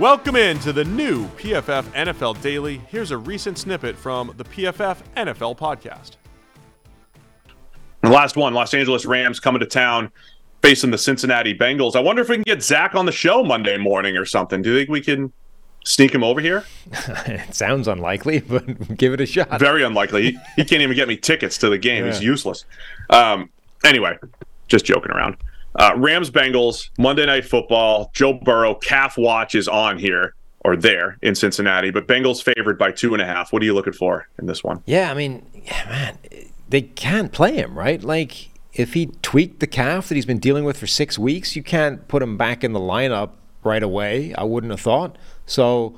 Welcome in to the new PFF NFL Daily. Here's a recent snippet from the PFF NFL podcast. The last one, Los Angeles Rams coming to town facing the Cincinnati Bengals. I wonder if we can get Zach on the show Monday morning or something. Do you think we can sneak him over here? it sounds unlikely, but give it a shot. Very unlikely. He, he can't even get me tickets to the game. Yeah. He's useless. Um, anyway, just joking around. Uh, Rams Bengals Monday Night Football. Joe Burrow calf watch is on here or there in Cincinnati, but Bengals favored by two and a half. What are you looking for in this one? Yeah, I mean, yeah, man, they can't play him, right? Like if he tweaked the calf that he's been dealing with for six weeks, you can't put him back in the lineup right away. I wouldn't have thought. So,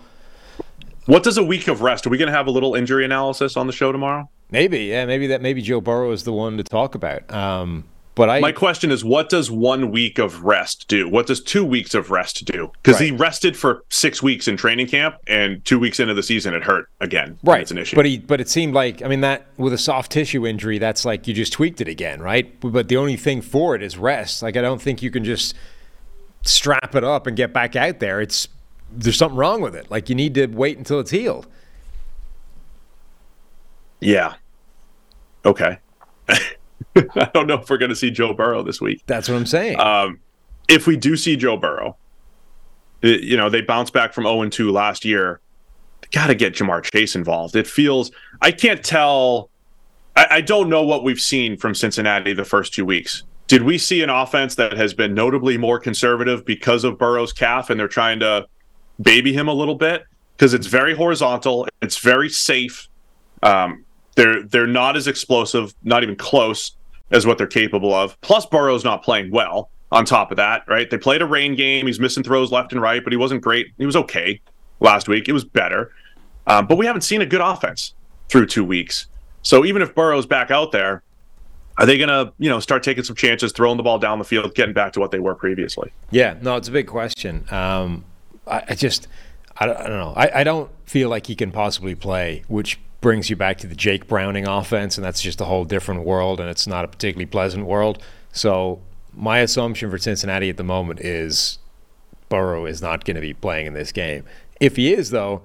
what does a week of rest? Are we going to have a little injury analysis on the show tomorrow? Maybe, yeah, maybe that. Maybe Joe Burrow is the one to talk about. Um, but I, my question is, what does one week of rest do? What does two weeks of rest do? Because right. he rested for six weeks in training camp, and two weeks into the season, it hurt again. Right, it's an issue. But he, but it seemed like, I mean, that with a soft tissue injury, that's like you just tweaked it again, right? But the only thing for it is rest. Like I don't think you can just strap it up and get back out there. It's there's something wrong with it. Like you need to wait until it's healed. Yeah. Okay. I don't know if we're going to see Joe Burrow this week. That's what I'm saying. Um, if we do see Joe Burrow, it, you know, they bounced back from 0 2 last year. Got to get Ja'Marr Chase involved. It feels, I can't tell, I, I don't know what we've seen from Cincinnati the first two weeks. Did we see an offense that has been notably more conservative because of Burrow's calf and they're trying to baby him a little bit? Because it's very horizontal, it's very safe. Um, they're they're not as explosive, not even close as what they're capable of. Plus, Burrow's not playing well. On top of that, right? They played a rain game. He's missing throws left and right, but he wasn't great. He was okay last week. It was better, um, but we haven't seen a good offense through two weeks. So even if Burrow's back out there, are they going to, you know, start taking some chances, throwing the ball down the field, getting back to what they were previously? Yeah, no, it's a big question. Um, I, I, just, I don't, I don't know. I, I, don't feel like he can possibly play, which brings you back to the Jake Browning offense, and that's just a whole different world, and it's not a particularly pleasant world. So my assumption for Cincinnati at the moment is Burrow is not going to be playing in this game. If he is, though,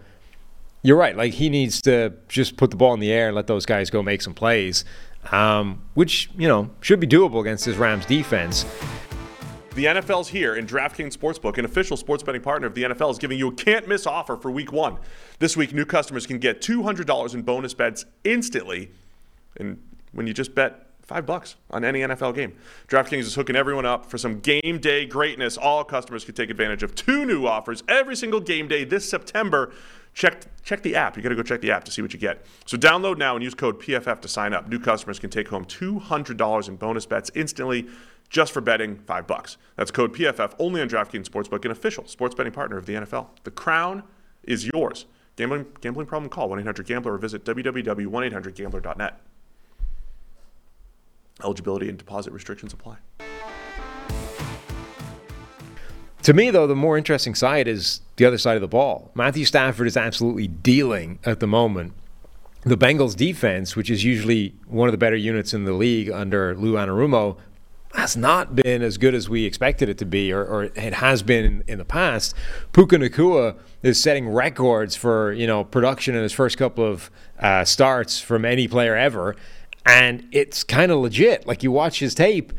you're right. Like he needs to just put the ball in the air and let those guys go make some plays, um, which you know should be doable against this Rams defense. The NFL's here, and DraftKings Sportsbook, an official sports betting partner of the NFL, is giving you a can't miss offer for week one. This week, new customers can get $200 in bonus bets instantly. And when you just bet five bucks on any NFL game, DraftKings is hooking everyone up for some game day greatness. All customers can take advantage of two new offers every single game day this September. Check, check the app. You got to go check the app to see what you get. So download now and use code PFF to sign up. New customers can take home $200 in bonus bets instantly just for betting five bucks. That's code PFF only on DraftKings Sportsbook, an official sports betting partner of the NFL. The crown is yours. Gambling, gambling problem? Call 1-800-GAMBLER or visit www.1800gambler.net. Eligibility and deposit restrictions apply. To me, though, the more interesting side is the other side of the ball. Matthew Stafford is absolutely dealing at the moment. The Bengals defense, which is usually one of the better units in the league under Lou Anarumo, has not been as good as we expected it to be, or, or it has been in, in, the past. Puka Nacua is setting records for you know production in his first couple of uh, starts from any player ever, and it's kind of legit. Like you watch his tape,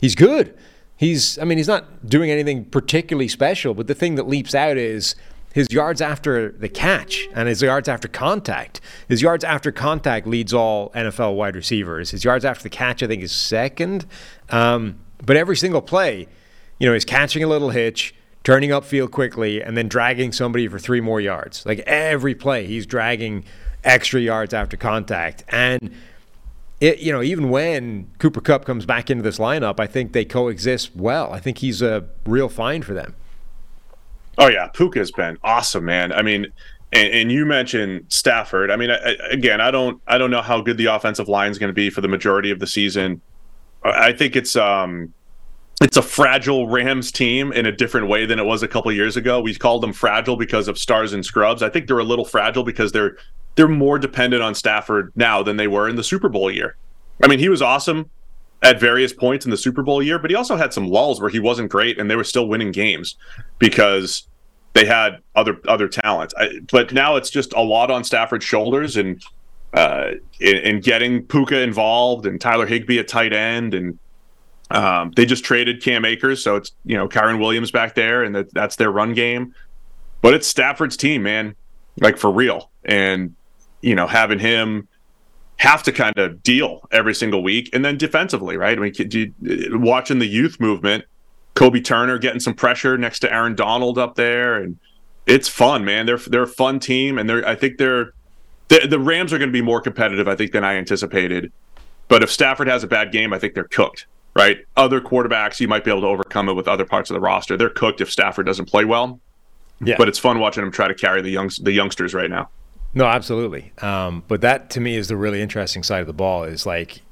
he's good. He's, I mean, he's not doing anything particularly special, but the thing that leaps out is his yards after the catch and his yards after contact. His yards after contact leads all NFL wide receivers. His yards after the catch, I think, is second. Um, but every single play, you know, he's catching a little hitch, turning upfield quickly, and then dragging somebody for three more yards. Like every play, he's dragging extra yards after contact. And it, you know, even when Cooper Kupp comes back into this lineup, I think they coexist well. I think he's a real find for them. Oh yeah, Puka's been awesome, man. I mean, and, and you mentioned Stafford. I mean, I, again, I don't, I don't know how good the offensive line is going to be for the majority of the season. I think it's, um, it's a fragile Rams team in a different way than it was a couple years ago. We called them fragile because of stars and scrubs. I think they're a little fragile because they're they're more dependent on Stafford now than they were in the Super Bowl year. I mean, he was awesome at various points in the Super Bowl year, but he also had some lulls where he wasn't great and they were still winning games because they had other other talent. I, but now it's just a lot on Stafford's shoulders and uh, in, in, getting Puka involved and Tyler Higbee at tight end and um, they just traded Cam Akers, so it's you know Kyren Williams back there, and that, that's their run game. But it's Stafford's team, man, like for real. And you know having him have to kind of deal every single week, and then defensively, right? I mean, you, watching the youth movement Kobie Turner getting some pressure next to Aaron Donald up there, and it's fun, man. They're they're a fun team, and they're I think they're the, the Rams are going to be more competitive, I think, than I anticipated. But if Stafford has a bad game, I think they're cooked. Right? Other quarterbacks, you might be able to overcome it with other parts of the roster. They're cooked if Stafford doesn't play well. Yeah. But it's fun watching them try to carry the young the youngsters right now. No, absolutely. Um, but that to me is the really interesting side of the ball. Is like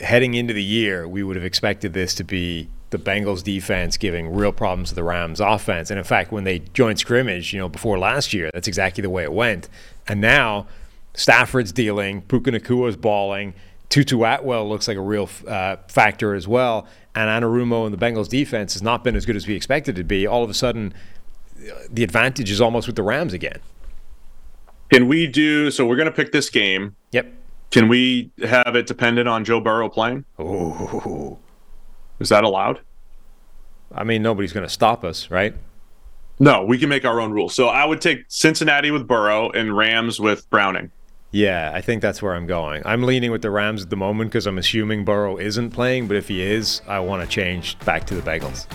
heading into the year, we would have expected this to be the Bengals defense giving real problems to the Rams offense. And in fact, when they joined scrimmage, you know, before last year, that's exactly the way it went. And now Stafford's dealing, Puka Nacua's balling, Tutu Atwell looks like a real uh, factor as well. And Anarumo and the Bengals defense has not been as good as we expected it to be. All of a sudden, the advantage is almost with the Rams again. Can we do so? We're going to pick this game. Yep. Can we have it dependent on Joe Burrow playing? Oh, is that allowed? I mean, nobody's going to stop us, right? No, we can make our own rules. So I would take Cincinnati with Burrow and Rams with Browning. Yeah, I think that's where I'm going. I'm leaning with the Rams at the moment because I'm assuming Burrow isn't playing, but if he is, I want to change back to the Bengals.